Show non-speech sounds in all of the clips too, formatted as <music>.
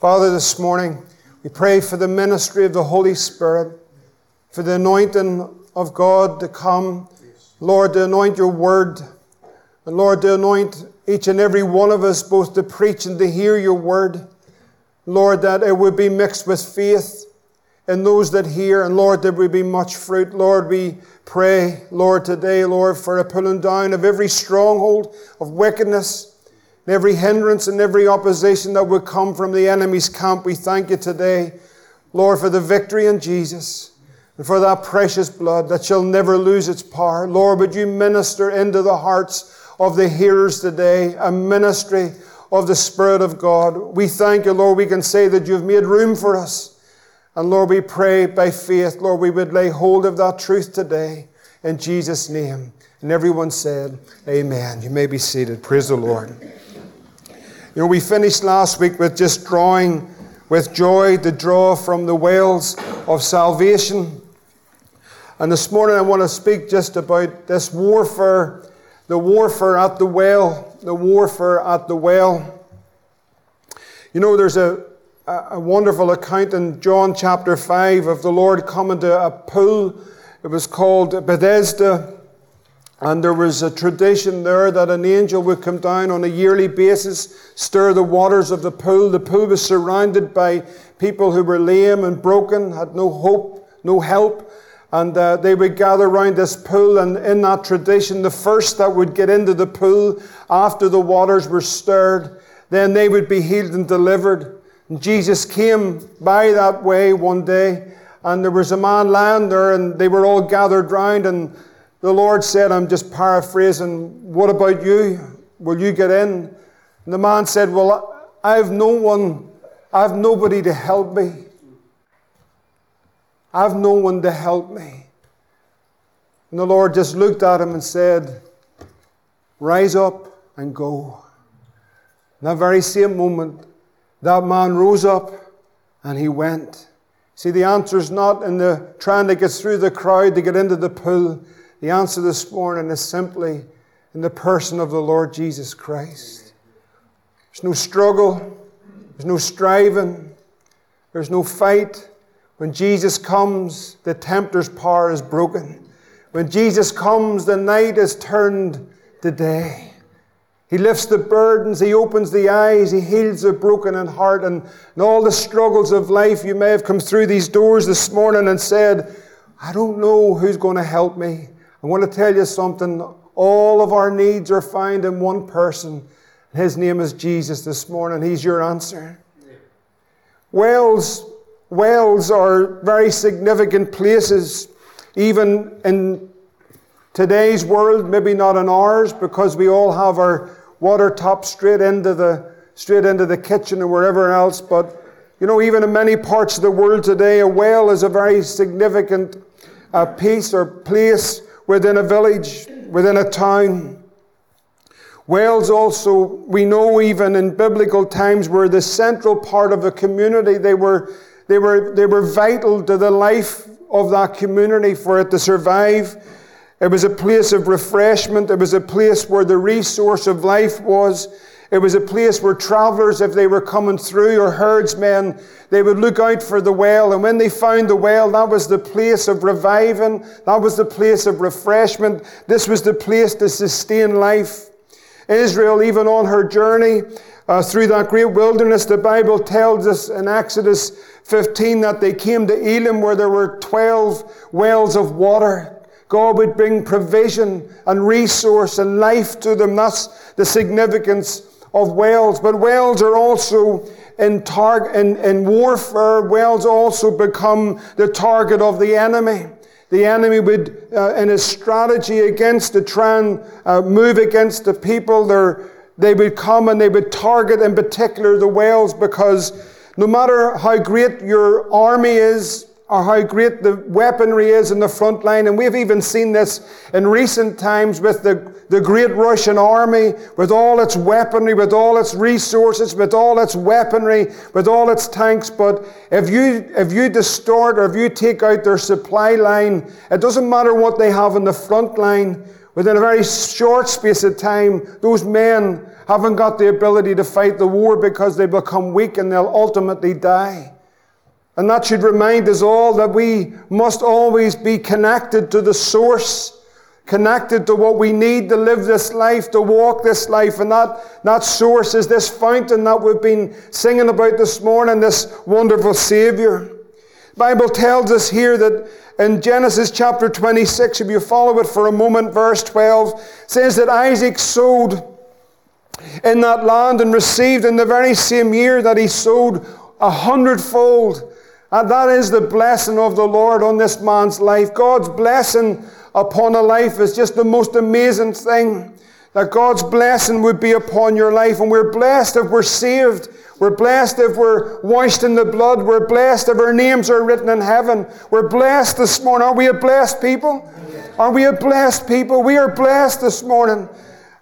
Father, this morning we pray for the ministry of the Holy Spirit, for the anointing of God to come. Lord, to anoint your word. And Lord, to anoint each and every one of us both to preach and to hear your word. Lord, that it would be mixed with faith in those that hear. And Lord, there would be much fruit. Lord, we pray, Lord, today, Lord, for a pulling down of every stronghold of wickedness and every hindrance and every opposition that would come from the enemy's camp. We thank you today, Lord, for the victory in Jesus and for that precious blood that shall never lose its power. Lord, would you minister into the hearts of the hearers today, a ministry of the Spirit of God. We thank you, Lord, we can say that you've made room for us. And Lord, we pray by faith, Lord, we would lay hold of that truth today in Jesus' name. And everyone said, Amen. You may be seated. Praise the Lord. You know, we finished last week with just drawing with joy to draw from the wells of salvation. And this morning I want to speak just about this warfare, the warfare at the well, the warfare at the well. You know, there's a, a wonderful account in John chapter 5 of the Lord coming to a pool. It was called Bethesda. And there was a tradition there that an angel would come down on a yearly basis, stir the waters of the pool. The pool was surrounded by people who were lame and broken, had no hope, no help. And uh, they would gather around this pool. And in that tradition, the first that would get into the pool after the waters were stirred, then they would be healed and delivered. And Jesus came by that way one day, and there was a man lying there, and they were all gathered round, and the Lord said, I'm just paraphrasing, What about you? Will you get in? And the man said, Well, I have no one, I have nobody to help me. I have no one to help me. And the Lord just looked at him and said, Rise up and go. In that very same moment, that man rose up and he went. See, the answer is not in the trying to get through the crowd to get into the pool. The answer this morning is simply in the person of the Lord Jesus Christ. There's no struggle, there's no striving, there's no fight. When Jesus comes, the tempter's power is broken. When Jesus comes, the night is turned to day. He lifts the burdens, He opens the eyes, He heals the broken in heart, and in all the struggles of life, you may have come through these doors this morning and said, I don't know who's going to help me. I want to tell you something. All of our needs are found in one person. His name is Jesus this morning. He's your answer. Wells, wells are very significant places, even in today's world, maybe not in ours, because we all have our water top straight into the straight into the kitchen or wherever else. But you know, even in many parts of the world today, a well is a very significant uh, piece or place within a village, within a town. Wells also, we know even in biblical times, were the central part of a community. They were, they were, they were vital to the life of that community for it to survive. It was a place of refreshment. It was a place where the resource of life was. It was a place where travelers, if they were coming through, or herdsmen, they would look out for the well. And when they found the well, that was the place of reviving. That was the place of refreshment. This was the place to sustain life. Israel, even on her journey uh, through that great wilderness, the Bible tells us in Exodus 15 that they came to Elim where there were 12 wells of water. God would bring provision and resource and life to them. That's the significance of wells. But wells are also in, tar- in, in warfare, wells also become the target of the enemy. The enemy would, uh, in his strategy against to try uh, move against the people, they would come and they would target in particular the wells because no matter how great your army is, or how great the weaponry is in the front line. And we've even seen this in recent times with the, the great Russian army, with all its weaponry, with all its resources, with all its weaponry, with all its tanks. But if you, if you distort or if you take out their supply line, it doesn't matter what they have in the front line. Within a very short space of time, those men haven't got the ability to fight the war because they become weak and they'll ultimately die. And that should remind us all that we must always be connected to the source, connected to what we need to live this life, to walk this life. And that, that source is this fountain that we've been singing about this morning, this wonderful Savior. Bible tells us here that in Genesis chapter 26, if you follow it for a moment, verse 12, says that Isaac sowed in that land and received in the very same year that he sowed a hundredfold. And that is the blessing of the Lord on this man's life. God's blessing upon a life is just the most amazing thing. That God's blessing would be upon your life. And we're blessed if we're saved. We're blessed if we're washed in the blood. We're blessed if our names are written in heaven. We're blessed this morning. Are we a blessed people? Are we a blessed people? We are blessed this morning.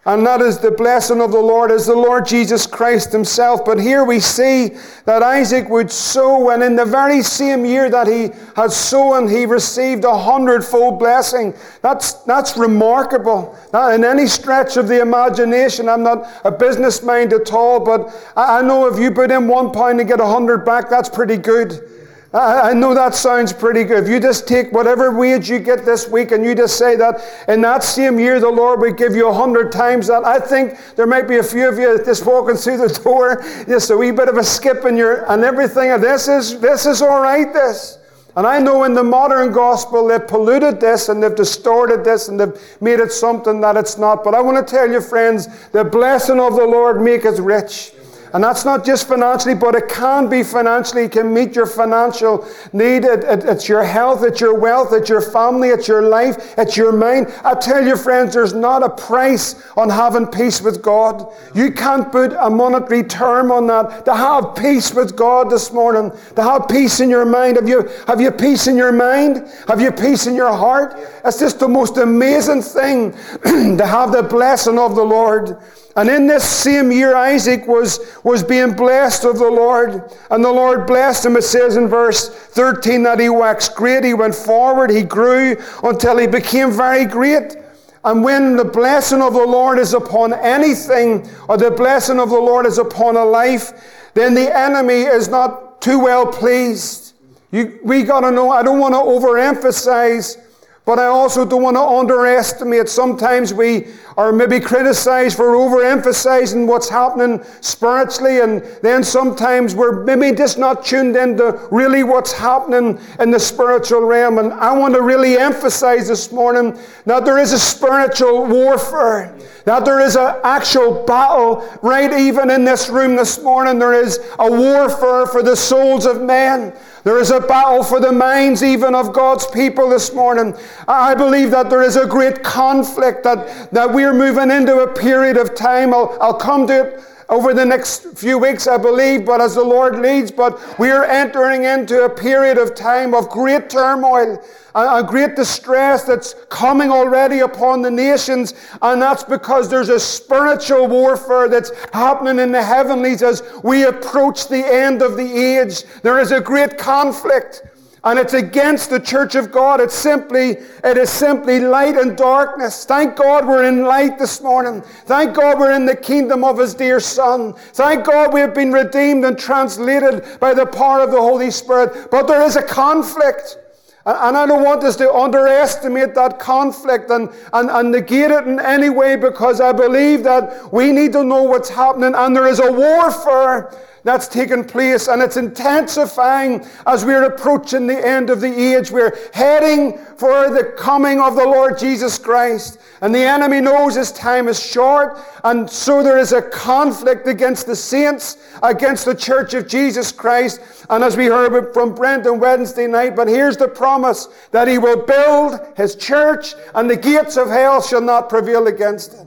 And that is the blessing of the Lord, as the Lord Jesus Christ Himself. But here we see that Isaac would sow, and in the very same year that he had sown, he received a hundredfold blessing. That's, that's remarkable. Not in any stretch of the imagination. I'm not a business mind at all, but I, I know if you put in one pound and get a hundred back, that's pretty good. I, know that sounds pretty good. If you just take whatever wage you get this week and you just say that in that same year the Lord will give you a hundred times that, I think there might be a few of you that just walking through the <laughs> door, just a wee bit of a skip in your and everything. This is this is all right. This. And I know in the modern gospel they've polluted this and they've distorted this and they've made it something that it's not. But I want to tell you, friends, the blessing of the Lord maketh rich. And that's not just financially, but it can be financially. It can meet your financial need. It, it, it's your health, it's your wealth, it's your family, it's your life, it's your mind. I tell you, friends, there's not a price on having peace with God. You can't put a monetary term on that. To have peace with God this morning, to have peace in your mind. Have you, have you peace in your mind? Have you peace in your heart? It's just the most amazing thing <clears throat> to have the blessing of the Lord. And in this same year, Isaac was, was being blessed of the Lord. And the Lord blessed him. It says in verse 13 that he waxed great. He went forward. He grew until he became very great. And when the blessing of the Lord is upon anything, or the blessing of the Lord is upon a life, then the enemy is not too well pleased. You, we got to know, I don't want to overemphasize but I also don't want to underestimate. Sometimes we are maybe criticized for overemphasizing what's happening spiritually, and then sometimes we're maybe just not tuned into really what's happening in the spiritual realm. And I want to really emphasize this morning that there is a spiritual warfare, that there is an actual battle right even in this room this morning. There is a warfare for the souls of men. There is a battle for the minds even of God's people this morning. I believe that there is a great conflict, that, that we're moving into a period of time. I'll, I'll come to it over the next few weeks, I believe, but as the Lord leads. But we're entering into a period of time of great turmoil a, great distress that's coming already upon the nations, and that's because there's a spiritual warfare that's happening in the heavenlies as we approach the end of the age. There is a great conflict and it's against the church of God. It's simply, it is simply light and darkness. Thank God we're in light this morning. Thank God we're in the kingdom of His dear Son. Thank God we have been redeemed and translated by the power of the Holy Spirit. But there is a conflict. And I don't want us to underestimate that conflict and, and, and negate it in any way because I believe that we need to know what's happening and there is a warfare that's taken place and it's intensifying as we're approaching the end of the age. We're heading for the coming of the Lord Jesus Christ. And the enemy knows his time is short, and so there is a conflict against the saints, against the church of Jesus Christ. And as we heard from Brent on Wednesday night, but here's the promise that he will build his church, and the gates of hell shall not prevail against it.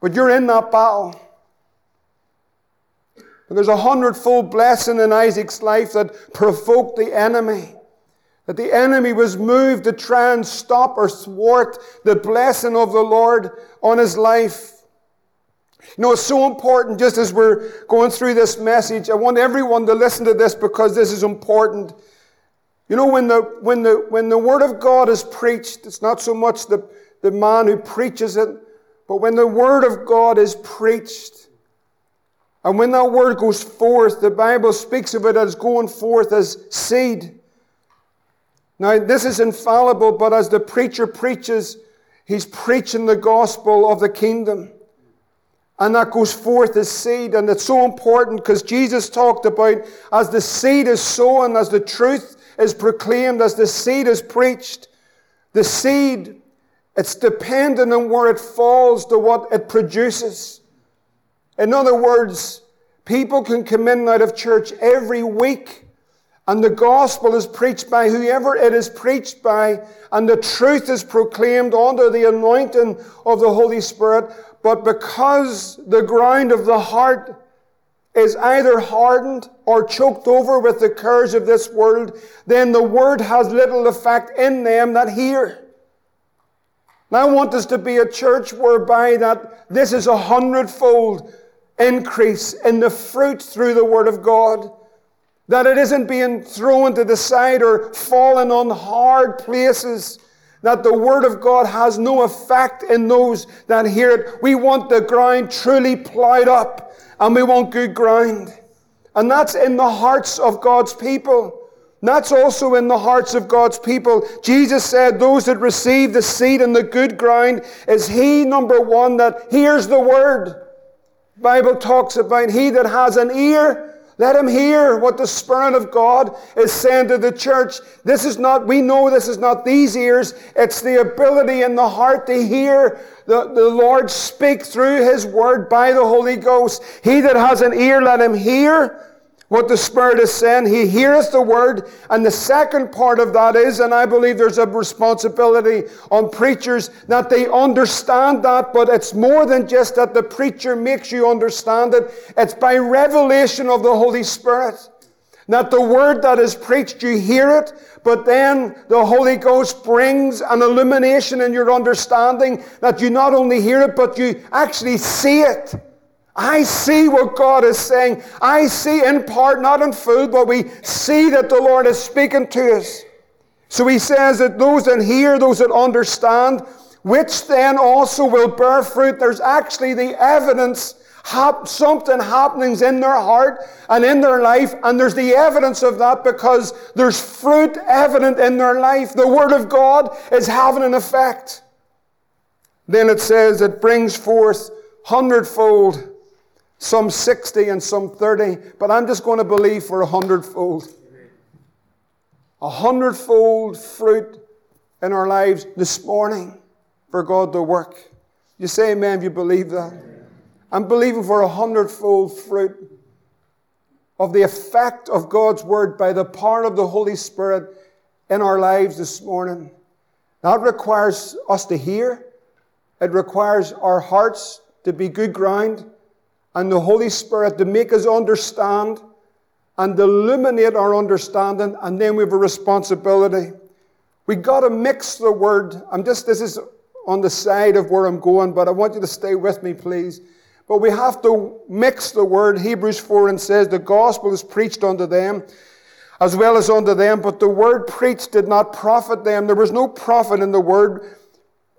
But you're in that battle. And there's a hundredfold blessing in Isaac's life that provoked the enemy. That the enemy was moved to try and stop or thwart the blessing of the Lord on his life. You know, it's so important just as we're going through this message. I want everyone to listen to this because this is important. You know, when the, when the, when the Word of God is preached, it's not so much the, the man who preaches it. But when the Word of God is preached, and when that Word goes forth, the Bible speaks of it as going forth as seed. Now, this is infallible, but as the preacher preaches, he's preaching the gospel of the kingdom. And that goes forth as seed. And it's so important because Jesus talked about as the seed is sown, as the truth is proclaimed, as the seed is preached, the seed, it's dependent on where it falls to what it produces. In other words, people can come in and out of church every week and the gospel is preached by whoever it is preached by, and the truth is proclaimed under the anointing of the Holy Spirit. But because the ground of the heart is either hardened or choked over with the cares of this world, then the word has little effect in them that hear. Now I want us to be a church whereby that this is a hundredfold increase in the fruit through the word of God. That it isn't being thrown to the side or fallen on hard places that the Word of God has no effect in those that hear it. We want the ground truly plowed up, and we want good ground. And that's in the hearts of God's people. That's also in the hearts of God's people. Jesus said, Those that receive the seed and the good ground is he, number one, that hears the word. Bible talks about he that has an ear, let him hear what the Spirit of God is saying to the church. This is not, we know this is not these ears, it's the ability in the heart to hear the, the Lord speak through His Word by the Holy Ghost. He that has an ear, let him hear what the Spirit is saying. He heareth the word. And the second part of that is, and I believe there's a responsibility on preachers that they understand that, but it's more than just that the preacher makes you understand it. It's by revelation of the Holy Spirit. That the word that is preached, you hear it, but then the Holy Ghost brings an illumination in your understanding that you not only hear it, but you actually see it. I see what God is saying. I see in part, not in food, but we see that the Lord is speaking to us. So he says that those that hear, those that understand, which then also will bear fruit. There's actually the evidence, something happenings in their heart and in their life, and there's the evidence of that because there's fruit evident in their life. The Word of God is having an effect. Then it says it brings forth hundredfold some 60 and some 30, but I'm just going to believe for a hundredfold. A hundredfold fruit in our lives this morning for God to work. You say amen if you believe that. I'm believing for a hundredfold fruit of the effect of God's Word by the power of the Holy Spirit in our lives this morning. That requires us to hear. It requires our hearts to be good ground and the Holy Spirit to make us understand and illuminate our understanding, and then we have a responsibility. We got to mix the word. I'm just, this is on the side of where I'm going, but I want you to stay with me, please. But we have to mix the word. Hebrews 4 and says, The gospel is preached unto them as well as unto them, but the word preached did not profit them. There was no profit in the word,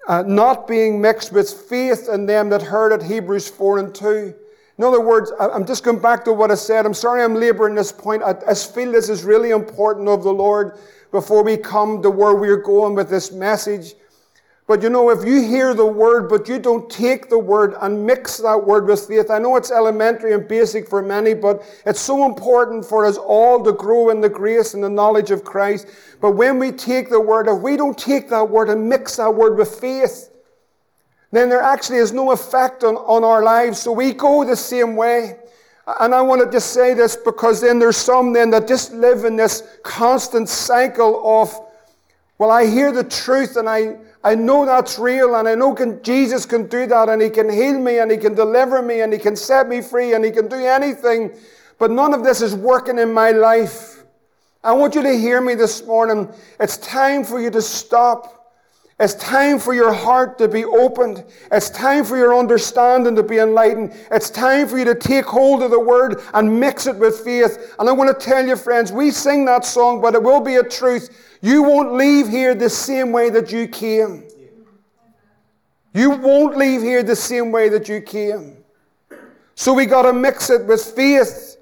uh, not being mixed with faith in them that heard it. Hebrews 4 and 2. In other words, I'm just going back to what I said. I'm sorry I'm laboring this point. I, feel this is really important of the Lord before we come to where we're going with this message. But you know, if you hear the word, but you don't take the word and mix that word with faith, I know it's elementary and basic for many, but it's so important for us all to grow in the grace and the knowledge of Christ. But when we take the word, if we don't take that word and mix that word with faith, then there actually is no effect on, on our lives. So we go the same way. And I want to just say this because then there's some then that just live in this constant cycle of, well, I hear the truth and I, I know that's real and I know can, Jesus can do that and he can heal me and he can deliver me and he can set me free and he can do anything. But none of this is working in my life. I want you to hear me this morning. It's time for you to stop it's time for your heart to be opened. It's time for your understanding to be enlightened. It's time for you to take hold of the word and mix it with faith. And I want to tell you, friends, we sing that song, but it will be a truth. You won't leave here the same way that you came. You won't leave here the same way that you came. So we got to mix it with faith.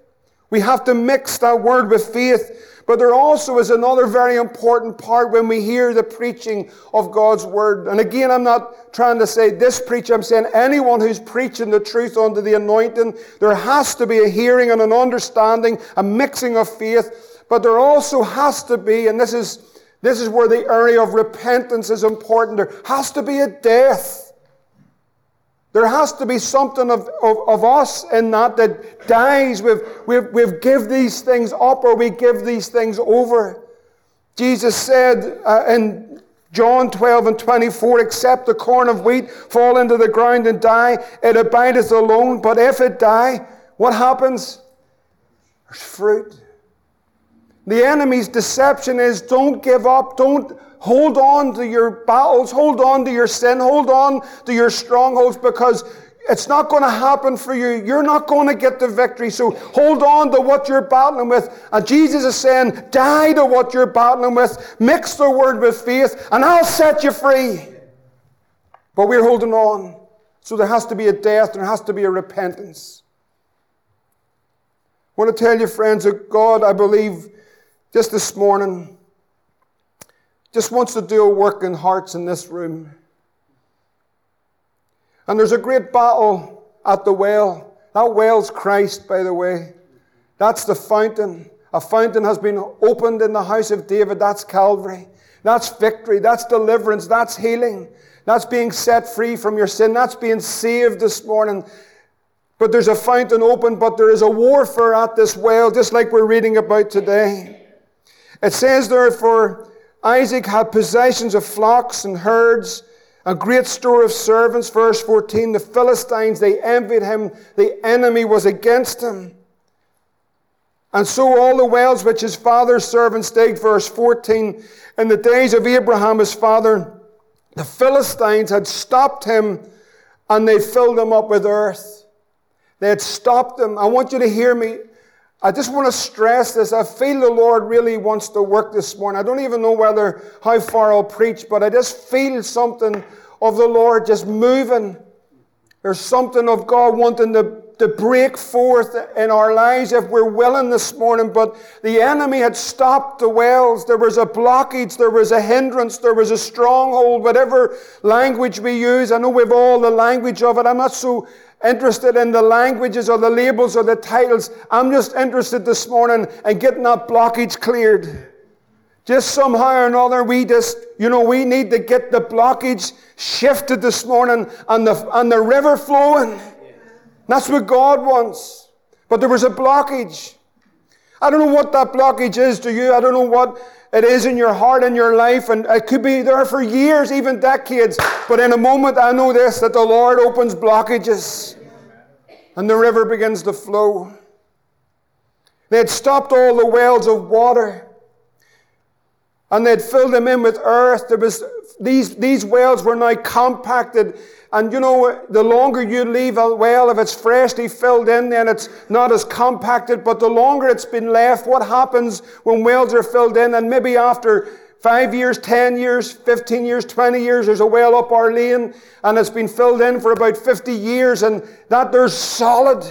We have to mix that word with faith. But there also is another very important part when we hear the preaching of God's word. And again, I'm not trying to say this preacher, I'm saying anyone who's preaching the truth under the anointing, there has to be a hearing and an understanding, a mixing of faith. But there also has to be, and this is, this is where the area of repentance is important, there has to be a death. There has to be something of, of, of us in that that dies. We've, we've, we've give these things up or we give these things over. Jesus said uh, in John 12 and 24, except the corn of wheat fall into the ground and die, it abideth alone. But if it die, what happens? There's fruit. The enemy's deception is don't give up, don't Hold on to your battles, hold on to your sin, hold on to your strongholds because it's not going to happen for you. You're not going to get the victory. So hold on to what you're battling with. And Jesus is saying, die to what you're battling with, mix the word with faith, and I'll set you free. But we're holding on. So there has to be a death, there has to be a repentance. I want to tell you, friends, that God, I believe, just this morning, just wants to do a work in hearts in this room. And there's a great battle at the well. That well's Christ, by the way. That's the fountain. A fountain has been opened in the house of David. That's Calvary. That's victory. That's deliverance. That's healing. That's being set free from your sin. That's being saved this morning. But there's a fountain open, but there is a warfare at this well, just like we're reading about today. It says there, for Isaac had possessions of flocks and herds, a great store of servants. Verse 14 The Philistines, they envied him, the enemy was against him. And so all the wells which his father's servants digged, verse 14, in the days of Abraham his father, the Philistines had stopped him and they filled him up with earth. They had stopped him. I want you to hear me. I just want to stress this. I feel the Lord really wants to work this morning. I don't even know whether how far I'll preach, but I just feel something of the Lord just moving. There's something of God wanting to, to break forth in our lives if we're willing this morning. But the enemy had stopped the wells. There was a blockage, there was a hindrance, there was a stronghold, whatever language we use. I know we've all the language of it. I'm not so interested in the languages or the labels or the titles. I'm just interested this morning in getting that blockage cleared. Just somehow or another, we just, you know, we need to get the blockage shifted this morning and the, and the river flowing. That's what God wants. But there was a blockage. I don't know what that blockage is to you. I don't know what it is in your heart and your life, and it could be there for years, even decades. But in a moment, I know this that the Lord opens blockages and the river begins to flow. They had stopped all the wells of water and they'd filled them in with earth. There was, these, these wells were now compacted. And you know, the longer you leave a well, if it's freshly filled in, then it's not as compacted. But the longer it's been left, what happens when wells are filled in? And maybe after five years, 10 years, 15 years, 20 years, there's a well up our lane and it's been filled in for about 50 years and that there's solid.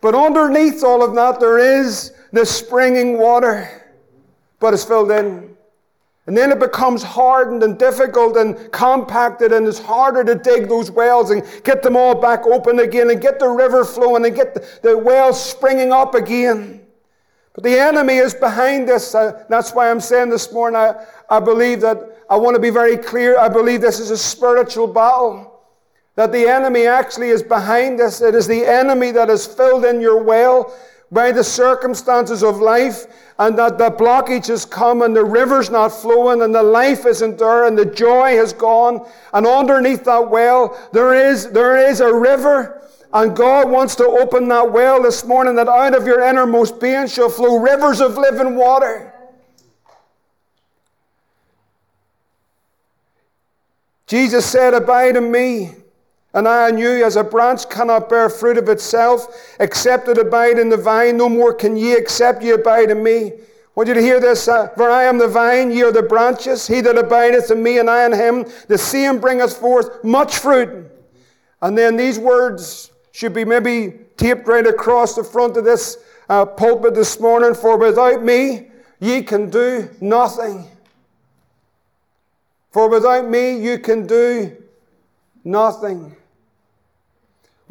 But underneath all of that, there is the springing water, but it's filled in. And then it becomes hardened and difficult and compacted, and it's harder to dig those wells and get them all back open again and get the river flowing and get the, the wells springing up again. But the enemy is behind this. Uh, that's why I'm saying this morning, I, I believe that I want to be very clear. I believe this is a spiritual battle. That the enemy actually is behind this. It is the enemy that has filled in your well by the circumstances of life and that the blockage has come and the river's not flowing and the life isn't there and the joy has gone. And underneath that well, there is, there is a river. And God wants to open that well this morning that out of your innermost being shall flow rivers of living water. Jesus said, Abide in me and I and you, as a branch cannot bear fruit of itself, except it abide in the vine, no more can ye, except ye abide in me. I want you to hear this. Uh, For I am the vine, ye are the branches. He that abideth in me and I in him, the same bringeth forth much fruit. And then these words should be maybe taped right across the front of this uh, pulpit this morning. For without me, ye can do nothing. For without me, you can do nothing.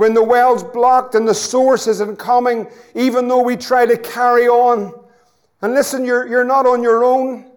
When the well's blocked and the source isn't coming, even though we try to carry on. And listen, you're, you're not on your own.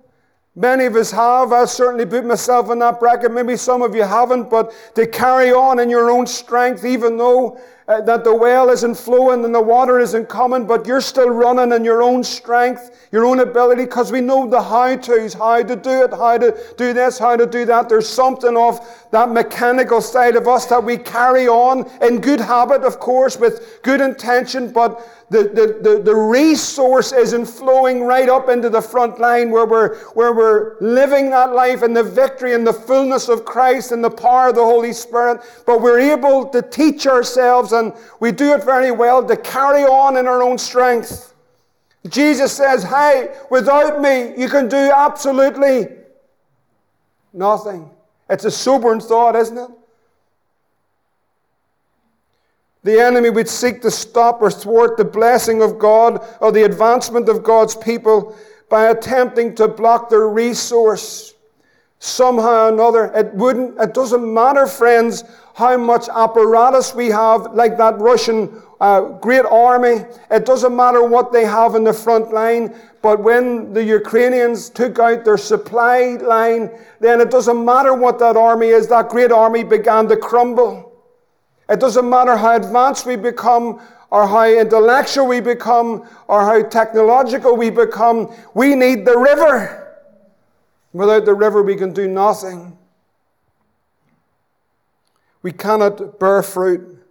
Many of us have. I certainly put myself in that bracket. Maybe some of you haven't, but to carry on in your own strength, even though uh, that the well isn't flowing and the water isn't coming, but you're still running in your own strength, your own ability, because we know the how to's, how to do it, how to do this, how to do that. There's something of that mechanical side of us that we carry on in good habit, of course, with good intention, but the, the, the, the resource isn't flowing right up into the front line where we're, where we're living that life in the victory and the fullness of Christ and the power of the Holy Spirit. But we're able to teach ourselves, and we do it very well, to carry on in our own strength. Jesus says, Hey, without me, you can do absolutely nothing. It's a sobering thought, isn't it? The enemy would seek to stop or thwart the blessing of God or the advancement of God's people by attempting to block their resource somehow or another. It wouldn't, it doesn't matter, friends, how much apparatus we have, like that Russian uh, great army. It doesn't matter what they have in the front line. But when the Ukrainians took out their supply line, then it doesn't matter what that army is. That great army began to crumble. It doesn't matter how advanced we become or how intellectual we become or how technological we become. We need the river. Without the river, we can do nothing. We cannot bear fruit.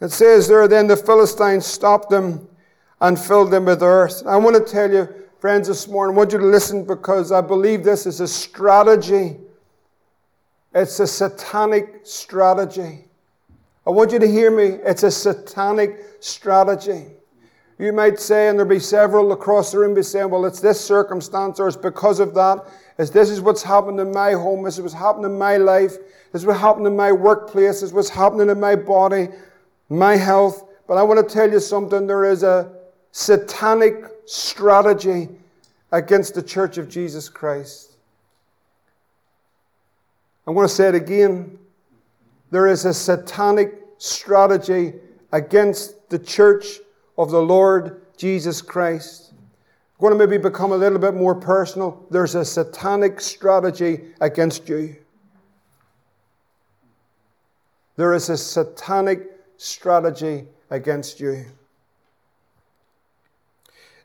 It says there, then the Philistines stopped them and filled them with earth. I want to tell you, friends, this morning, I want you to listen because I believe this is a strategy. It's a satanic strategy. I want you to hear me. It's a satanic strategy. You might say, and there'll be several across the room be saying, well, it's this circumstance or it's because of that. It's this is what's happened in my home. This is what's happened in my life. This is what happened in my workplace. This is what's happening in my body, my health. But I want to tell you something. There is a satanic strategy against the church of Jesus Christ. I'm going to say it again. There is a satanic strategy against the church of the Lord Jesus Christ. I'm going to maybe become a little bit more personal. There's a satanic strategy against you. There is a satanic strategy against you.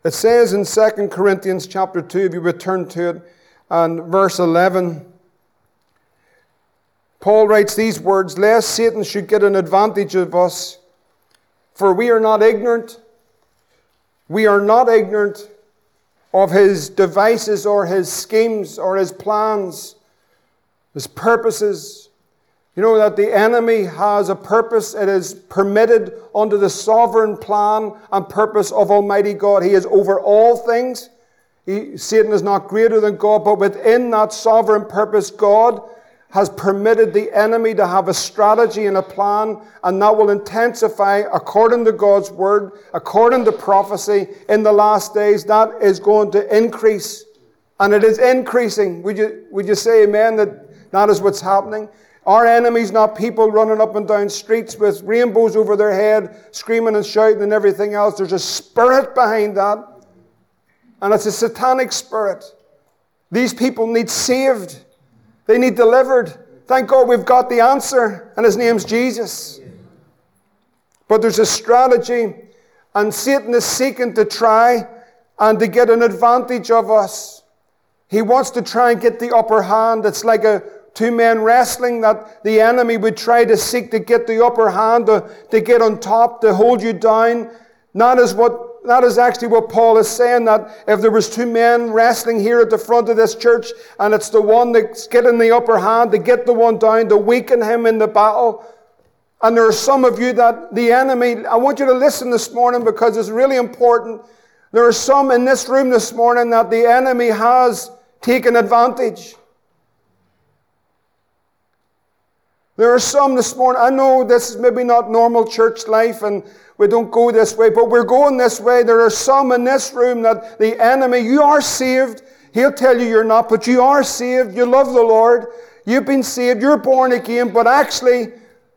It says in 2 Corinthians chapter 2, if you return to it, and verse 11, Paul writes these words Lest Satan should get an advantage of us, for we are not ignorant. We are not ignorant of his devices or his schemes or his plans, his purposes. You know that the enemy has a purpose. It is permitted under the sovereign plan and purpose of Almighty God. He is over all things. He, Satan is not greater than God, but within that sovereign purpose, God has permitted the enemy to have a strategy and a plan, and that will intensify according to God's word, according to prophecy in the last days. That is going to increase, and it is increasing. Would you, would you say amen that that is what's happening? Our enemy's not people running up and down streets with rainbows over their head, screaming and shouting and everything else. There's a spirit behind that, and it's a satanic spirit. These people need saved. They need delivered. Thank God we've got the answer, and his name's Jesus. But there's a strategy, and Satan is seeking to try and to get an advantage of us. He wants to try and get the upper hand. It's like a two men wrestling that the enemy would try to seek to get the upper hand, to, to get on top, to hold you down. Not as what that is actually what Paul is saying that if there was two men wrestling here at the front of this church and it's the one that's getting the upper hand to get the one down to weaken him in the battle and there are some of you that the enemy I want you to listen this morning because it's really important There are some in this room this morning that the enemy has taken advantage. There are some this morning, I know this is maybe not normal church life and we don't go this way, but we're going this way. There are some in this room that the enemy, you are saved. He'll tell you you're not, but you are saved. You love the Lord. You've been saved. You're born again, but actually,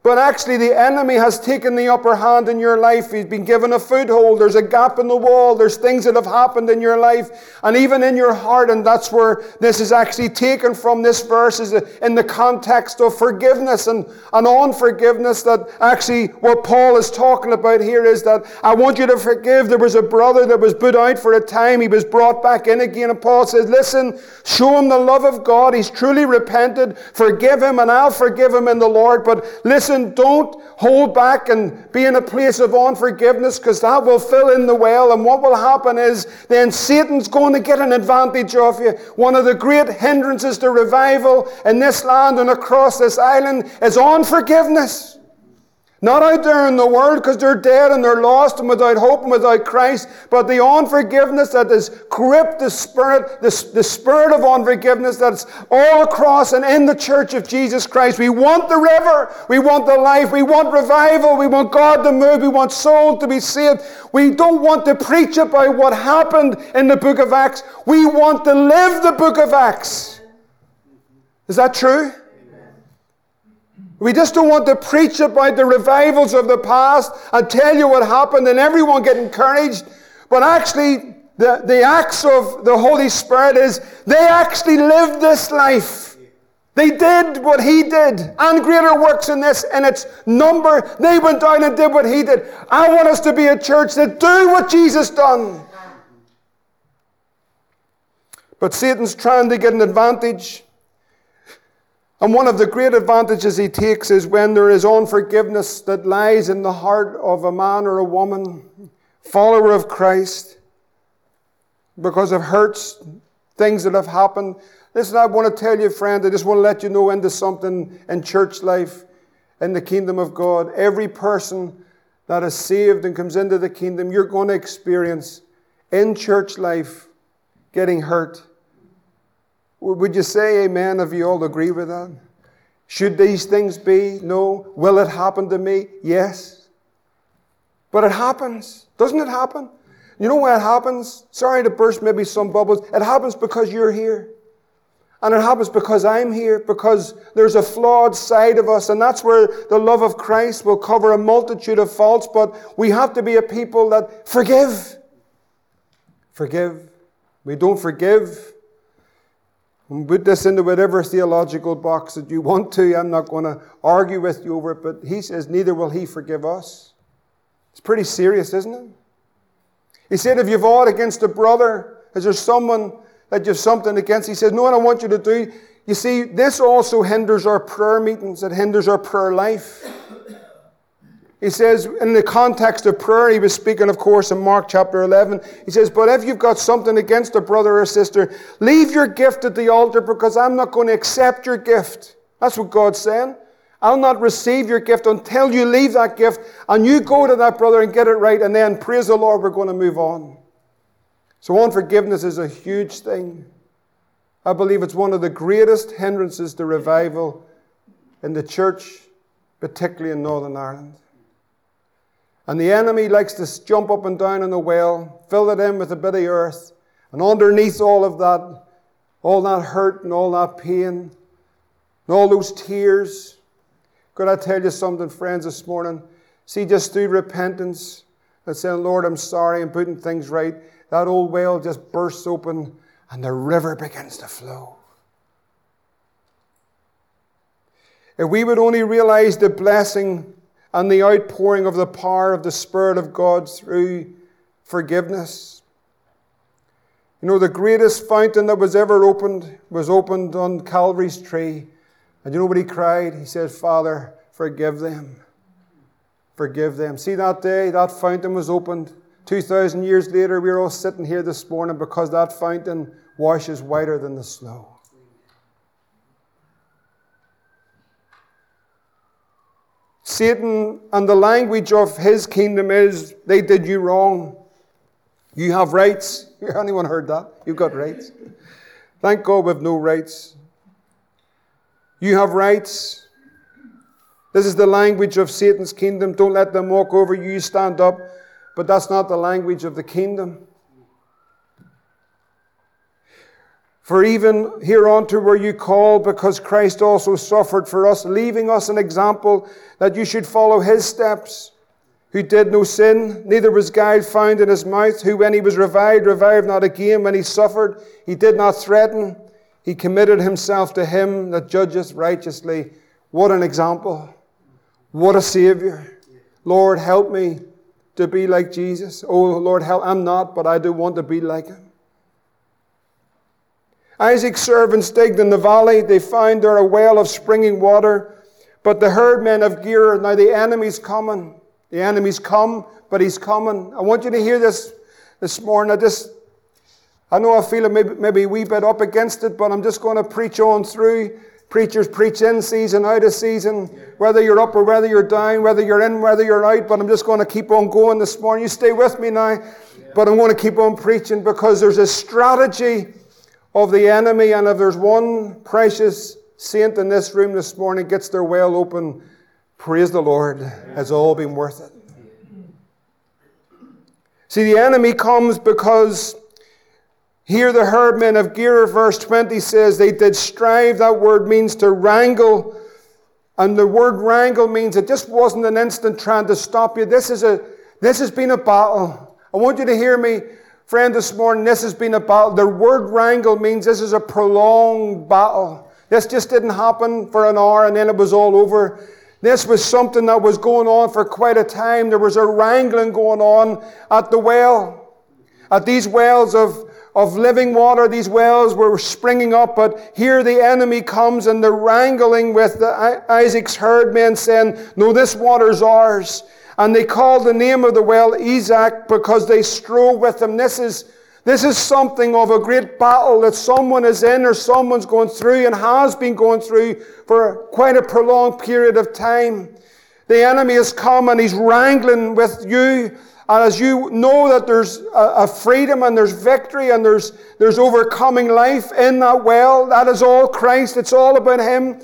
but actually, the enemy has taken the upper hand in your life. He's been given a foothold. There's a gap in the wall. There's things that have happened in your life and even in your heart. And that's where this is actually taken from this verse is in the context of forgiveness and, and unforgiveness. That actually what Paul is talking about here is that I want you to forgive. There was a brother that was put out for a time. He was brought back in again. And Paul says, listen, show him the love of God. He's truly repented. Forgive him and I'll forgive him in the Lord. But listen, Don't hold back and be in a place of unforgiveness because that will fill in the well. And what will happen is then Satan's going to get an advantage of you. One of the great hindrances to revival in this land and across this island is unforgiveness. Not out there in the world because they're dead and they're lost and without hope and without Christ, but the unforgiveness that has gripped the spirit, the, the spirit of unforgiveness that's all across and in the church of Jesus Christ. We want the river, we want the life, we want revival, we want God to move, we want souls to be saved. We don't want to preach about what happened in the book of Acts, we want to live the book of Acts. Is that true? We just don't want to preach about the revivals of the past and tell you what happened and everyone get encouraged. But actually, the, the acts of the Holy Spirit is they actually lived this life. They did what he did and greater works in this in its number. They went down and did what he did. I want us to be a church that do what Jesus done. But Satan's trying to get an advantage. And one of the great advantages he takes is when there is unforgiveness that lies in the heart of a man or a woman, follower of Christ, because of hurts, things that have happened. Listen, I want to tell you, friend, I just want to let you know into something in church life, in the kingdom of God. Every person that is saved and comes into the kingdom, you're going to experience in church life getting hurt would you say amen if you all agree with that? Should these things be? No. Will it happen to me? Yes. But it happens. Doesn't it happen? You know why it happens? Sorry to burst maybe some bubbles. It happens because you're here. And it happens because I'm here, because there's a flawed side of us, and that's where the love of Christ will cover a multitude of faults, but we have to be a people that forgive. Forgive. We don't forgive put this into whatever theological box that you want to. I'm not going to argue with you over it, but he says, neither will he forgive us. It's pretty serious, isn't it? He said, if you've fought against a brother, is there someone that you've something against? He says, no, what I want you to do. You see, this also hinders our prayer meetings, it hinders our prayer life. He says, in the context of prayer, he was speaking, of course, in Mark chapter 11. He says, But if you've got something against a brother or sister, leave your gift at the altar because I'm not going to accept your gift. That's what God's saying. I'll not receive your gift until you leave that gift and you go to that brother and get it right, and then praise the Lord, we're going to move on. So, unforgiveness is a huge thing. I believe it's one of the greatest hindrances to revival in the church, particularly in Northern Ireland. And the enemy likes to jump up and down in the well, fill it in with a bit of earth, and underneath all of that, all that hurt and all that pain, and all those tears, could I tell you something, friends, this morning? See, just through repentance and saying, Lord, I'm sorry, I'm putting things right, that old well just bursts open and the river begins to flow. If we would only realize the blessing and the outpouring of the power of the Spirit of God through forgiveness. You know, the greatest fountain that was ever opened was opened on Calvary's tree. And you know what he cried? He said, Father, forgive them. Forgive them. See that day, that fountain was opened. 2,000 years later, we're all sitting here this morning because that fountain washes whiter than the snow. Satan and the language of his kingdom is they did you wrong. You have rights. <laughs> Anyone heard that? You've got rights. Thank God we've no rights. You have rights. This is the language of Satan's kingdom. Don't let them walk over you. Stand up. But that's not the language of the kingdom. For even hereunto were you called, because Christ also suffered for us, leaving us an example that you should follow his steps, who did no sin, neither was guile found in his mouth, who when he was reviled, reviled not again, when he suffered, he did not threaten, he committed himself to him that judgeth righteously. What an example! What a Savior! Lord, help me to be like Jesus. Oh, Lord, help. I'm not, but I do want to be like him. Isaac's servants digged in the valley. They found there a well of springing water. But the herdmen of Gerar, now the enemy's coming. The enemy's come, but he's coming. I want you to hear this this morning. I just, I know I feel maybe, maybe a wee bit up against it, but I'm just going to preach on through. Preachers preach in season, out of season, whether you're up or whether you're down, whether you're in, whether you're out. But I'm just going to keep on going this morning. You stay with me now, but I'm going to keep on preaching because there's a strategy of the enemy. And if there's one precious saint in this room this morning gets their well open, praise the Lord. It's all been worth it. See, the enemy comes because here the herdmen of Gerar, verse 20 says, they did strive. That word means to wrangle. And the word wrangle means it just wasn't an instant trying to stop you. This is a this has been a battle. I want you to hear me. Friend, this morning, this has been a battle. The word wrangle means this is a prolonged battle. This just didn't happen for an hour and then it was all over. This was something that was going on for quite a time. There was a wrangling going on at the well. At these wells of, of living water, these wells were springing up, but here the enemy comes and they're wrangling with the, Isaac's herdmen saying, No, this water's ours. And they called the name of the well Esek because they strove with him. This is, this is something of a great battle that someone is in or someone's going through and has been going through for quite a prolonged period of time. The enemy has come and he's wrangling with you. And as you know that there's a, freedom and there's victory and there's, there's overcoming life in that well, that is all Christ. It's all about Him.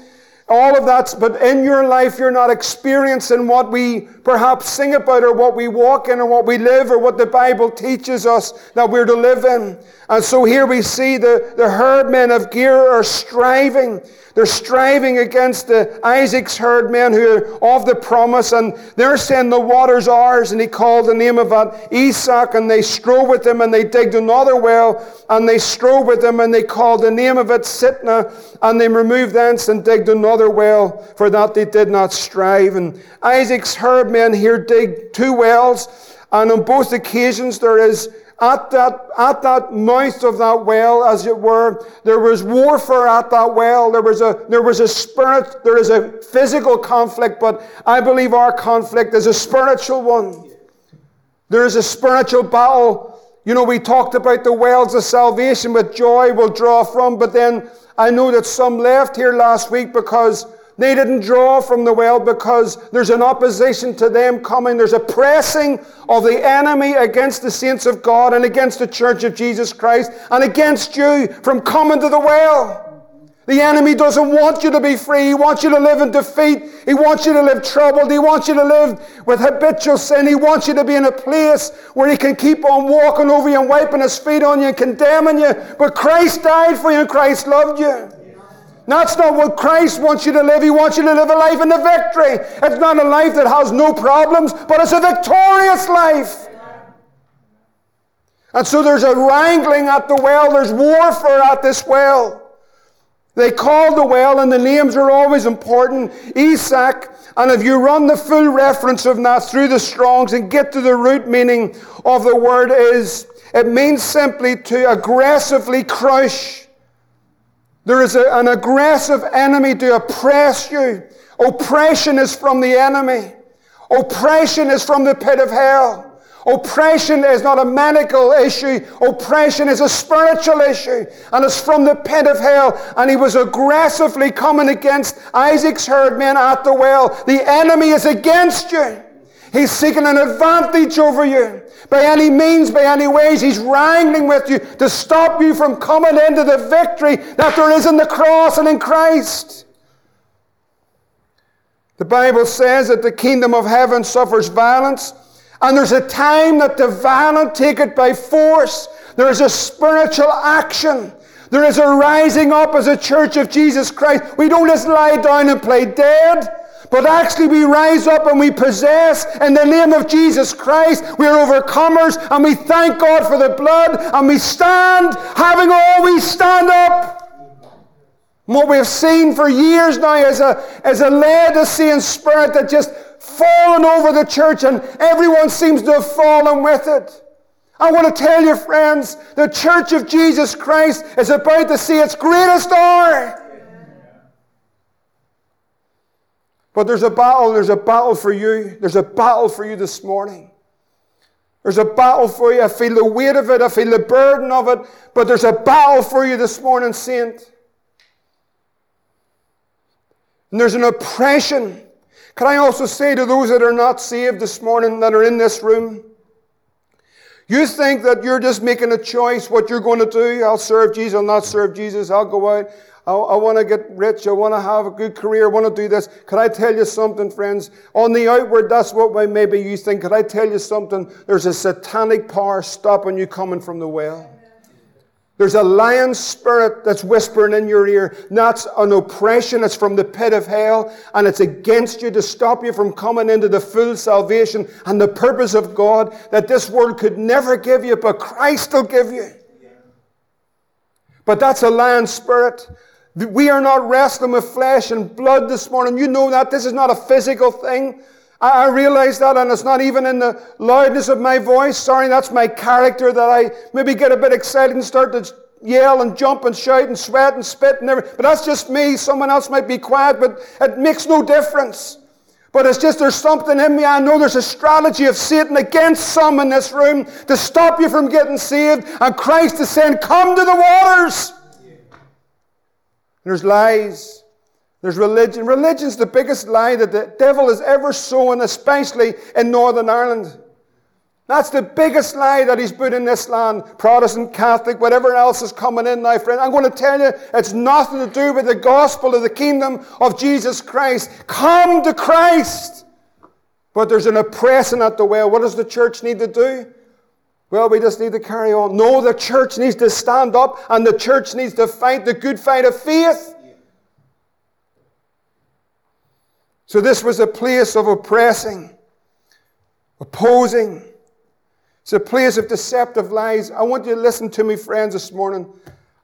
All of that, but in your life, you're not experiencing what we perhaps sing about or what we walk in or what we live or what the Bible teaches us that we're to live in. And so here we see the, the herdmen of Gerar are striving they're striving against the Isaac's herdmen who are of the promise, and they're saying the water's ours, and he called the name of that Esek, and they strove with him, and they digged another well, and they strove with him, and they called the name of it Sitnah, and they removed thence and digged another well, for that they did not strive. And Isaac's herdmen here dig two wells, and on both occasions there is at that, at that mouth of that well, as it were, there was warfare at that well. There was a, there was a spirit, there is a physical conflict, but I believe our conflict is a spiritual one. There is a spiritual battle. You know, we talked about the wells of salvation with joy will draw from, but then I know that some left here last week because they didn't draw from the well because there's an opposition to them coming. There's a pressing of the enemy against the saints of God and against the church of Jesus Christ and against you from coming to the well. The enemy doesn't want you to be free. He wants you to live in defeat. He wants you to live troubled. He wants you to live with habitual sin. He wants you to be in a place where he can keep on walking over you and wiping his feet on you and condemning you. But Christ died for you and Christ loved you. That's not what Christ wants you to live. He wants you to live a life in the victory. It's not a life that has no problems, but it's a victorious life. And so there's a wrangling at the well, there's warfare at this well. They call the well, and the names are always important Esek. And if you run the full reference of that through the Strongs and get to the root meaning of the word, is it means simply to aggressively crush there is a, an aggressive enemy to oppress you. Oppression is from the enemy. Oppression is from the pit of hell. Oppression is not a medical issue. Oppression is a spiritual issue. And it's from the pit of hell. And he was aggressively coming against Isaac's herdmen at the well. The enemy is against you. He's seeking an advantage over you. By any means, by any ways, he's wrangling with you to stop you from coming into the victory that there is in the cross and in Christ. The Bible says that the kingdom of heaven suffers violence, and there's a time that the violent take it by force. There is a spiritual action. There is a rising up as a church of Jesus Christ. We don't just lie down and play dead. But actually, we rise up and we possess in the name of Jesus Christ. We are overcomers and we thank God for the blood and we stand, having always stand up. what we have seen for years now is a, is a Laodicean spirit that just fallen over the church and everyone seems to have fallen with it. I want to tell you, friends, the church of Jesus Christ is about to see its greatest hour. But there's a battle, there's a battle for you. There's a battle for you this morning. There's a battle for you. I feel the weight of it, I feel the burden of it, but there's a battle for you this morning, saint. And there's an oppression. Can I also say to those that are not saved this morning, that are in this room, you think that you're just making a choice what you're going to do. I'll serve Jesus, I'll not serve Jesus, I'll go out, I, I want to get rich. I want to have a good career. I want to do this. Can I tell you something, friends? On the outward, that's what maybe you think. Can I tell you something? There's a satanic power stopping you coming from the well. There's a lying spirit that's whispering in your ear. That's an oppression. It's from the pit of hell, and it's against you to stop you from coming into the full salvation and the purpose of God that this world could never give you, but Christ will give you. But that's a lying spirit. We are not wrestling with flesh and blood this morning. You know that. This is not a physical thing. I, realize that, and it's not even in the loudness of my voice. Sorry, that's my character that I maybe get a bit excited and start to yell and jump and shout and sweat and spit and everything. But that's just me. Someone else might be quiet, but it makes no difference. But it's just there's something in me. I know there's a strategy of Satan against some in this room to stop you from getting saved. And Christ is saying, Come to the waters. There's lies. There's religion. Religion's the biggest lie that the devil has ever sown, especially in Northern Ireland. That's the biggest lie that he's put in this land. Protestant, Catholic, whatever else is coming in now, friend. I'm going to tell you, it's nothing to do with the gospel of the kingdom of Jesus Christ. Come to Christ. But there's an oppression at the well. What does the church need to do? Well, we just need to carry on. No, the church needs to stand up and the church needs to fight the good fight of faith. So, this was a place of oppressing, opposing. It's a place of deceptive lies. I want you to listen to me, friends, this morning.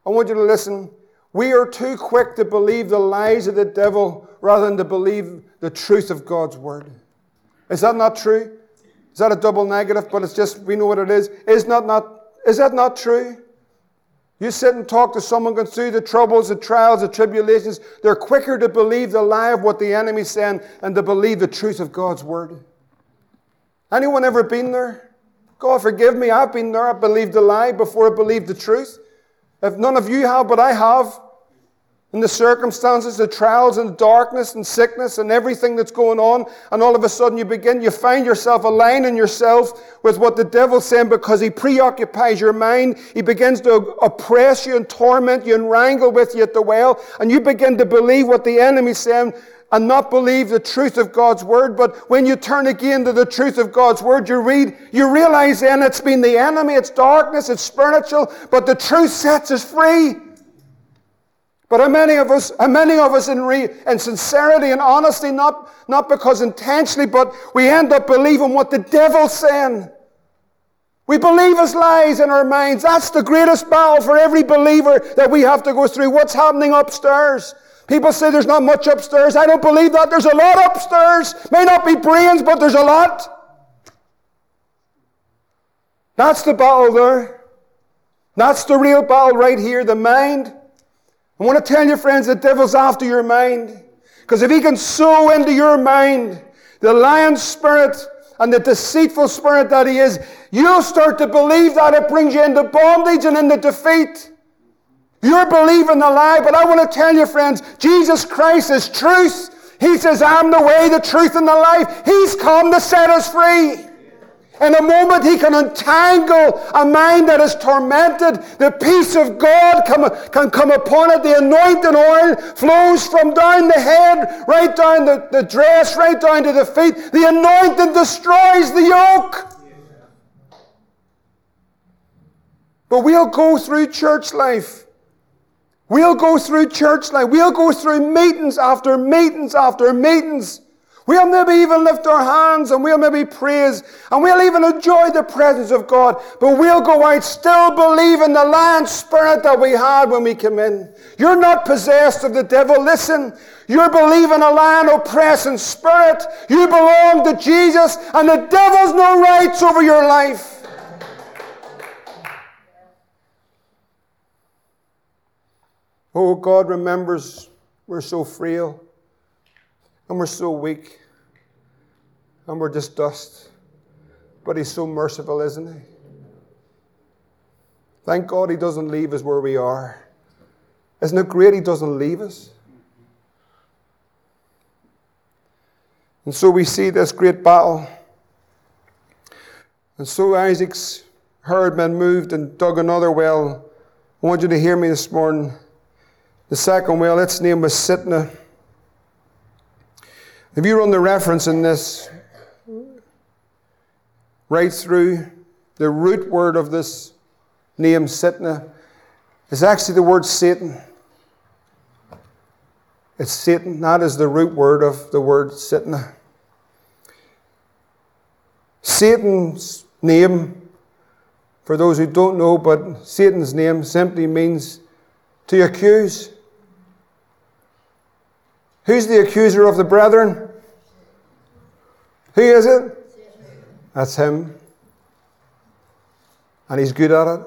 I want you to listen. We are too quick to believe the lies of the devil rather than to believe the truth of God's word. Is that not true? Is that a double negative? But it's just, we know what it is. Is, not, not, is that not true? You sit and talk to someone going through the troubles, the trials, the tribulations. They're quicker to believe the lie of what the enemy's saying than to believe the truth of God's word. Anyone ever been there? God forgive me, I've been there. I believed the lie before I believed the truth. If none of you have, but I have, and the circumstances, the trials and the darkness and sickness and everything that's going on, and all of a sudden you begin, you find yourself aligning yourself with what the devil's saying because he preoccupies your mind. He begins to oppress you and torment you and wrangle with you at the well, and you begin to believe what the enemy's saying and not believe the truth of God's word. But when you turn again to the truth of God's word, you read, you realize then it's been the enemy, it's darkness, it's spiritual, but the truth sets us free. But how many of us, how many of us in, re, in sincerity and honesty, not, not because intentionally, but we end up believing what the devil's saying. We believe his lies in our minds. That's the greatest battle for every believer that we have to go through. What's happening upstairs? People say there's not much upstairs. I don't believe that. There's a lot upstairs. May not be brains, but there's a lot. That's the battle there. That's the real battle right here, the mind. I want to tell you, friends, the devil's after your mind. Because if he can sow into your mind the lying spirit and the deceitful spirit that he is, you'll start to believe that it brings you into bondage and into defeat. You're believing the lie, but I want to tell you, friends, Jesus Christ is truth. He says, I'm the way, the truth, and the life. He's come to set us free. In a moment, He can untangle a mind that is tormented. The peace of God come, can come upon it. The anointing oil flows from down the head, right down the, the dress, right down to the feet. The anointing destroys the yoke. But we'll go through church life. We'll go through church life. We'll go through meetings after meetings after meetings. We'll maybe even lift our hands and we'll maybe praise and we'll even enjoy the presence of God. But we'll go out still believing the lying spirit that we had when we came in. You're not possessed of the devil. Listen, you're believing a lying oppressing spirit. You belong to Jesus and the devil's no rights over your life. Oh, God remembers we're so frail and we're so weak and we're just dust. But He's so merciful, isn't He? Thank God He doesn't leave us where we are. Isn't it great He doesn't leave us? And so we see this great battle. And so Isaac's herdmen moved and dug another well. I want you to hear me this morning. The second well, its name was. If you run the reference in this right through, the root word of this name, Sitnah, is actually the word Satan. It's Satan. That is the root word of the word Sitnah. Satan's name, for those who don't know, but Satan's name simply means to accuse. Who's the accuser of the brethren? Who is it? That's him. And he's good at it.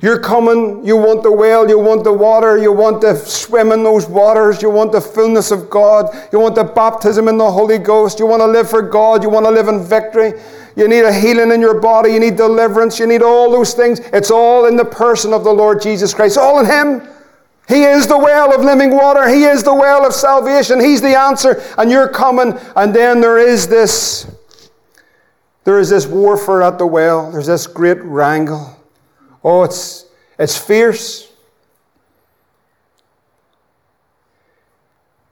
You're coming, you want the well, you want the water, you want to swim in those waters, you want the fullness of God, you want the baptism in the Holy Ghost, you want to live for God, you want to live in victory, you need a healing in your body, you need deliverance, you need all those things. It's all in the person of the Lord Jesus Christ, all in Him. He is the well of living water. He is the well of salvation. He's the answer. And you're coming. And then there is this, there is this warfare at the well. There's this great wrangle. Oh, it's, it's fierce.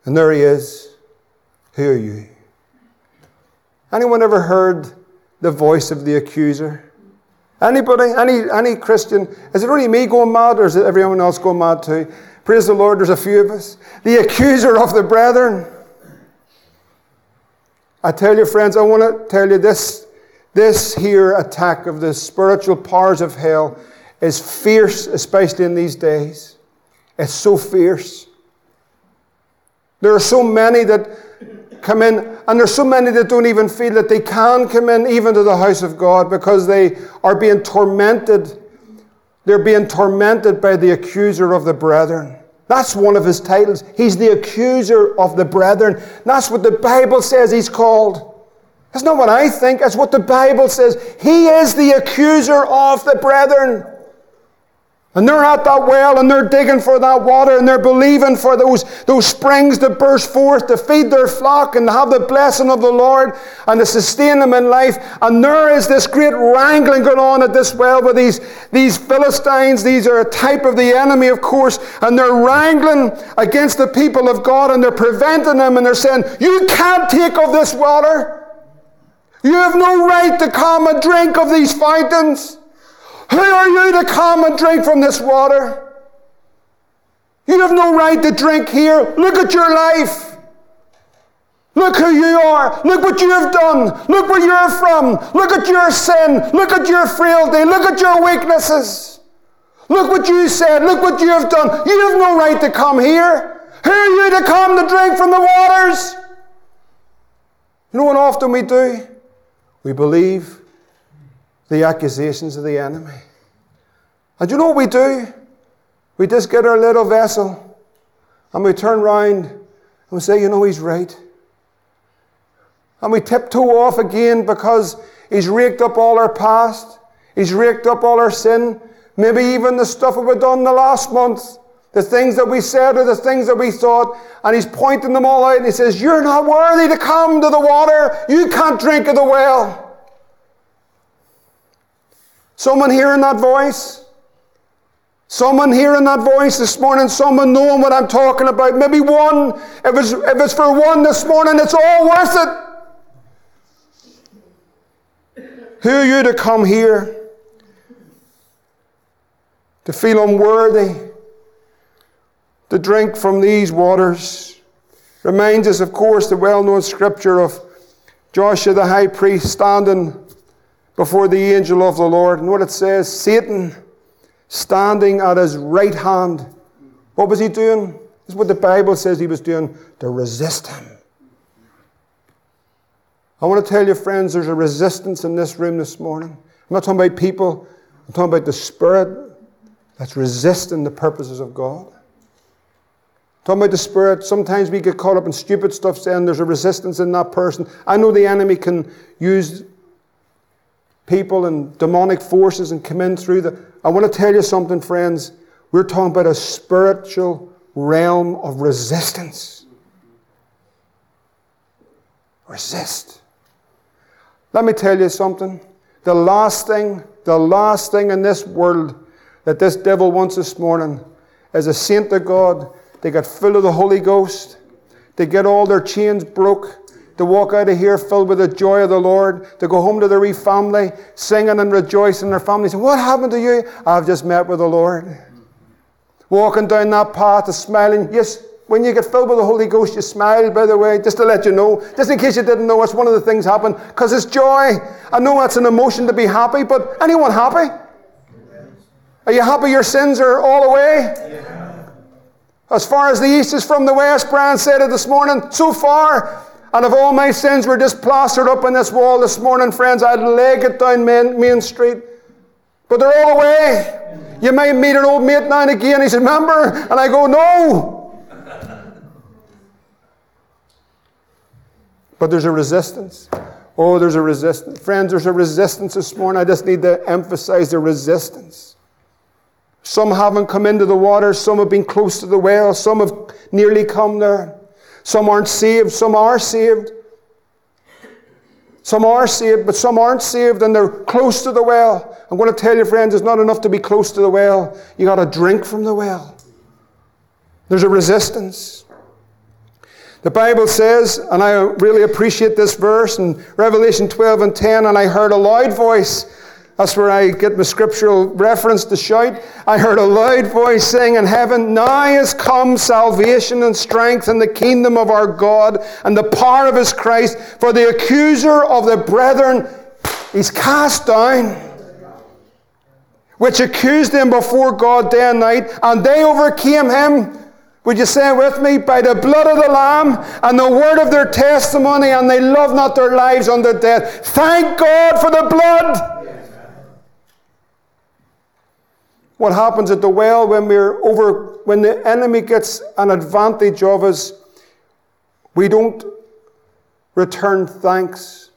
And there he is. Who are you? Anyone ever heard the voice of the accuser? Anybody? Any, any Christian? Is it only me going mad or is it everyone else going mad too? Praise the Lord, there's a few of us. The accuser of the brethren. I tell you, friends, I want to tell you this, this here attack of the spiritual powers of hell is fierce, especially in these days. It's so fierce. There are so many that come in, and there's so many that don't even feel that they can come in even to the house of God because they are being tormented. They're being tormented by the accuser of the brethren. That's one of his titles. He's the accuser of the brethren. That's what the Bible says he's called. That's not what I think, that's what the Bible says. He is the accuser of the brethren. And they're at that well and they're digging for that water and they're believing for those, those springs to burst forth to feed their flock and to have the blessing of the Lord and to sustain them in life. And there is this great wrangling going on at this well with these, these Philistines. These are a type of the enemy, of course, and they're wrangling against the people of God and they're preventing them and they're saying, You can't take of this water. You have no right to come and drink of these fountains. Who are you to come and drink from this water? You have no right to drink here. Look at your life. Look who you are. Look what you have done. Look where you're from. Look at your sin. Look at your frailty. Look at your weaknesses. Look what you said. Look what you have done. You have no right to come here. Who are you to come to drink from the waters? You know what often we do? We believe the accusations of the enemy. And you know what we do? We just get our little vessel and we turn round and we say, you know, he's right. And we tiptoe off again because he's raked up all our past, he's raked up all our sin, maybe even the stuff that we've done the last month, the things that we said or the things that we thought, and he's pointing them all out and he says, You're not worthy to come to the water. You can't drink of the well. Someone hearing that voice? Someone hearing that voice this morning, someone knowing what I'm talking about. Maybe one, if it's, if it's for one this morning, it's all worth it. Who are you to come here? To feel unworthy? To drink from these waters? Reminds us, of course, the well known scripture of Joshua the high priest standing before the angel of the Lord. And what it says Satan standing at his right hand. What was he doing? This is what the Bible says he was doing to resist him. I want to tell you, friends, there's a resistance in this room this morning. I'm not talking about people, I'm talking about the spirit that's resisting the purposes of God. Talking about the spirit. Sometimes we get caught up in stupid stuff saying there's a resistance in that person. I know the enemy can use people and demonic forces and come in through the. I want to tell you something, friends. We're talking about a spiritual realm of resistance. Resist. Let me tell you something. The last thing, the last thing in this world that this devil wants this morning is a saint of God. They get full of the Holy Ghost. They get all their chains broke to walk out of here filled with the joy of the Lord, to go home to their wee family, singing and rejoicing. in Their family saying, What happened to you? I've just met with the Lord. Walking down that path, of smiling. Yes, when you get filled with the Holy Ghost, you smile, by the way, just to let you know. Just in case you didn't know, it's one of the things happen because it's joy. I know that's an emotion to be happy, but anyone happy? Are you happy your sins are all away? Yeah. As far as the east is from the west, Brian said it this morning, so far and if all my sins were just plastered up on this wall this morning, friends, I'd leg it down Main, Main Street. But they're all away. You might meet an old mate now and again. He said, Remember? And I go, No. but there's a resistance. Oh, there's a resistance. Friends, there's a resistance this morning. I just need to emphasize the resistance. Some haven't come into the water, some have been close to the well, some have nearly come there. Some aren't saved, some are saved. Some are saved, but some aren't saved and they're close to the well. I'm going to tell you, friends, it's not enough to be close to the well. You got to drink from the well. There's a resistance. The Bible says, and I really appreciate this verse in Revelation 12 and 10, and I heard a loud voice that's where I get my scriptural reference to shout. I heard a loud voice saying in heaven, Now is come salvation and strength in the kingdom of our God and the power of his Christ, for the accuser of the brethren is cast down, which accused them before God day and night, and they overcame him. Would you say with me? By the blood of the Lamb and the word of their testimony, and they love not their lives unto death. Thank God for the blood. What happens at the well when we're over, when the enemy gets an advantage of us, we don't return thanks.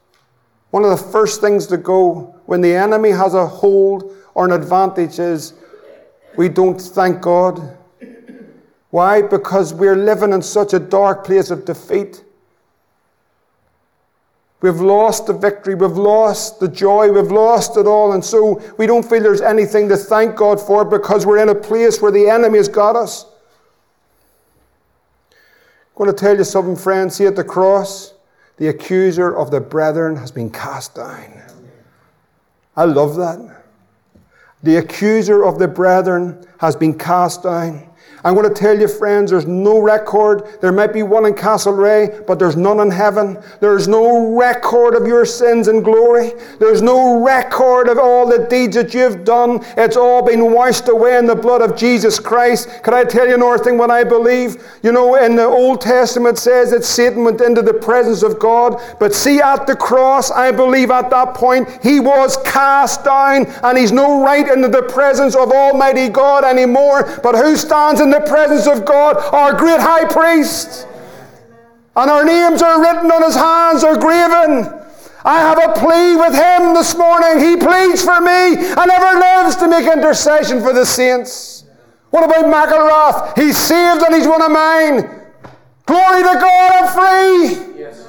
One of the first things to go when the enemy has a hold or an advantage is we don't thank God. Why? Because we're living in such a dark place of defeat. We've lost the victory, we've lost the joy, we've lost it all, and so we don't feel there's anything to thank God for because we're in a place where the enemy has got us. I'm going to tell you something, friends. See at the cross, the accuser of the brethren has been cast down. I love that. The accuser of the brethren has been cast down. I'm going to tell you, friends, there's no record. There might be one in Castlereagh, but there's none in heaven. There's no record of your sins and glory. There's no record of all the deeds that you've done. It's all been washed away in the blood of Jesus Christ. Can I tell you another thing what I believe? You know, in the Old Testament says that Satan went into the presence of God. But see, at the cross, I believe at that point, he was cast down and he's no right into the presence of Almighty God anymore. But who stands in in the presence of God, our great high priest. And our names are written on his hands, are graven. I have a plea with him this morning. He pleads for me and ever lives to make intercession for the saints. What about McIlwrath? He's saved and he's one of mine. Glory to God, I'm free. Yes.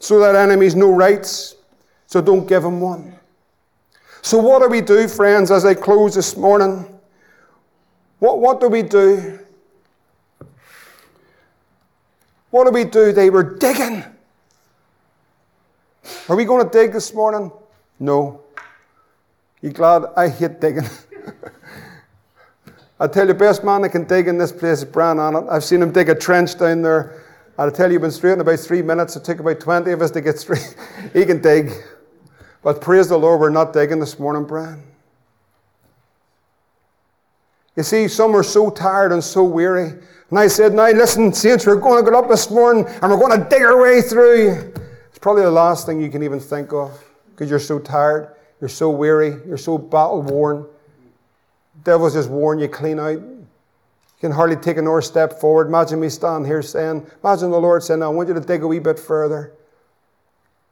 So that enemy's no rights, so don't give him one. So, what do we do, friends, as I close this morning? What, what do we do? What do we do? They were digging. Are we going to dig this morning? No. You glad? I hate digging. <laughs> I tell you, best man that can dig in this place is Brian on it. I've seen him dig a trench down there. I'll tell you, been straight in about three minutes. It took about 20 of us to get <laughs> straight. he can dig. But praise the Lord, we're not digging this morning, Brian. You see, some are so tired and so weary. And I said, Now listen, saints, we're going to get up this morning and we're going to dig our way through. It's probably the last thing you can even think of because you're so tired, you're so weary, you're so battle worn. Devil's just worn you clean out. You can hardly take another step forward. Imagine me standing here saying, Imagine the Lord saying, I want you to dig a wee bit further.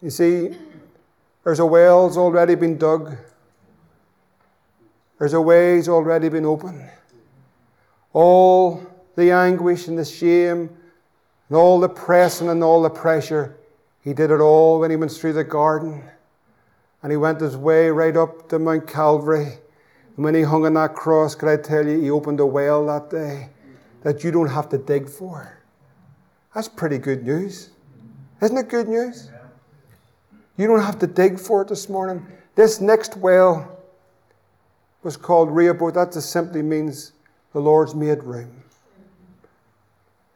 You see, there's a well's already been dug. There's a way's already been opened. All the anguish and the shame and all the pressing and all the pressure, he did it all when he went through the garden. And he went his way right up to Mount Calvary. And when he hung on that cross, could I tell you, he opened a well that day that you don't have to dig for. That's pretty good news. Isn't it good news? You don't have to dig for it this morning. This next well was called Rehoboth. That just simply means the Lord's made room.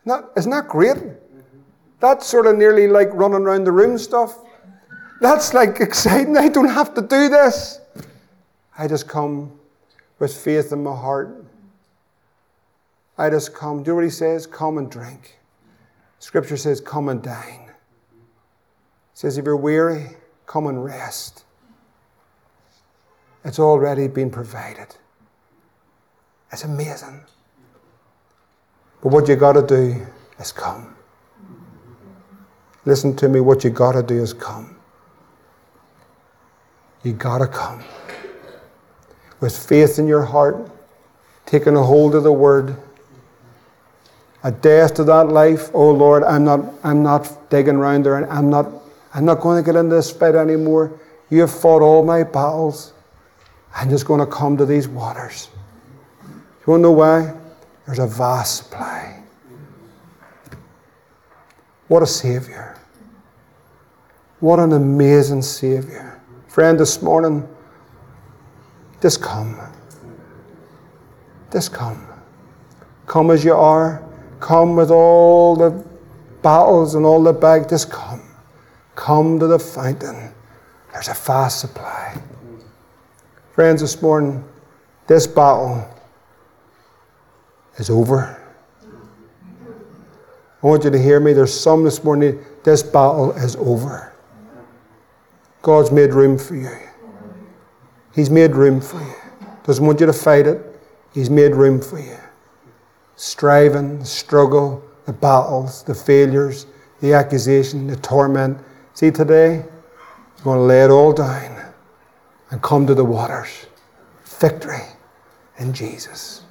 Not, isn't that great? That's sort of nearly like running around the room stuff. That's like <laughs> exciting. I don't have to do this. I just come with faith in my heart. I just come. Do what he says? Come and drink. Scripture says, come and dine. Says, if you're weary, come and rest. It's already been provided. It's amazing. But what you got to do is come. Listen to me, what you got to do is come. You got to come. With faith in your heart, taking a hold of the word. A death to that life, oh Lord, I'm not, I'm not digging around there. And I'm not, I'm not going to get into this fight anymore. You have fought all my battles. I'm just going to come to these waters. You want to know why? There's a vast supply. What a Savior. What an amazing Savior. Friend, this morning, just come. Just come. Come as you are. Come with all the battles and all the bag. Just come. Come to the fountain. There's a fast supply. Friends, this morning, this battle is over. I want you to hear me. There's some this morning, this battle is over. God's made room for you. He's made room for you. Doesn't want you to fight it. He's made room for you. Striving, struggle, the battles, the failures, the accusation, the torment. See, today, you're going to lay it all down and come to the waters. Victory in Jesus.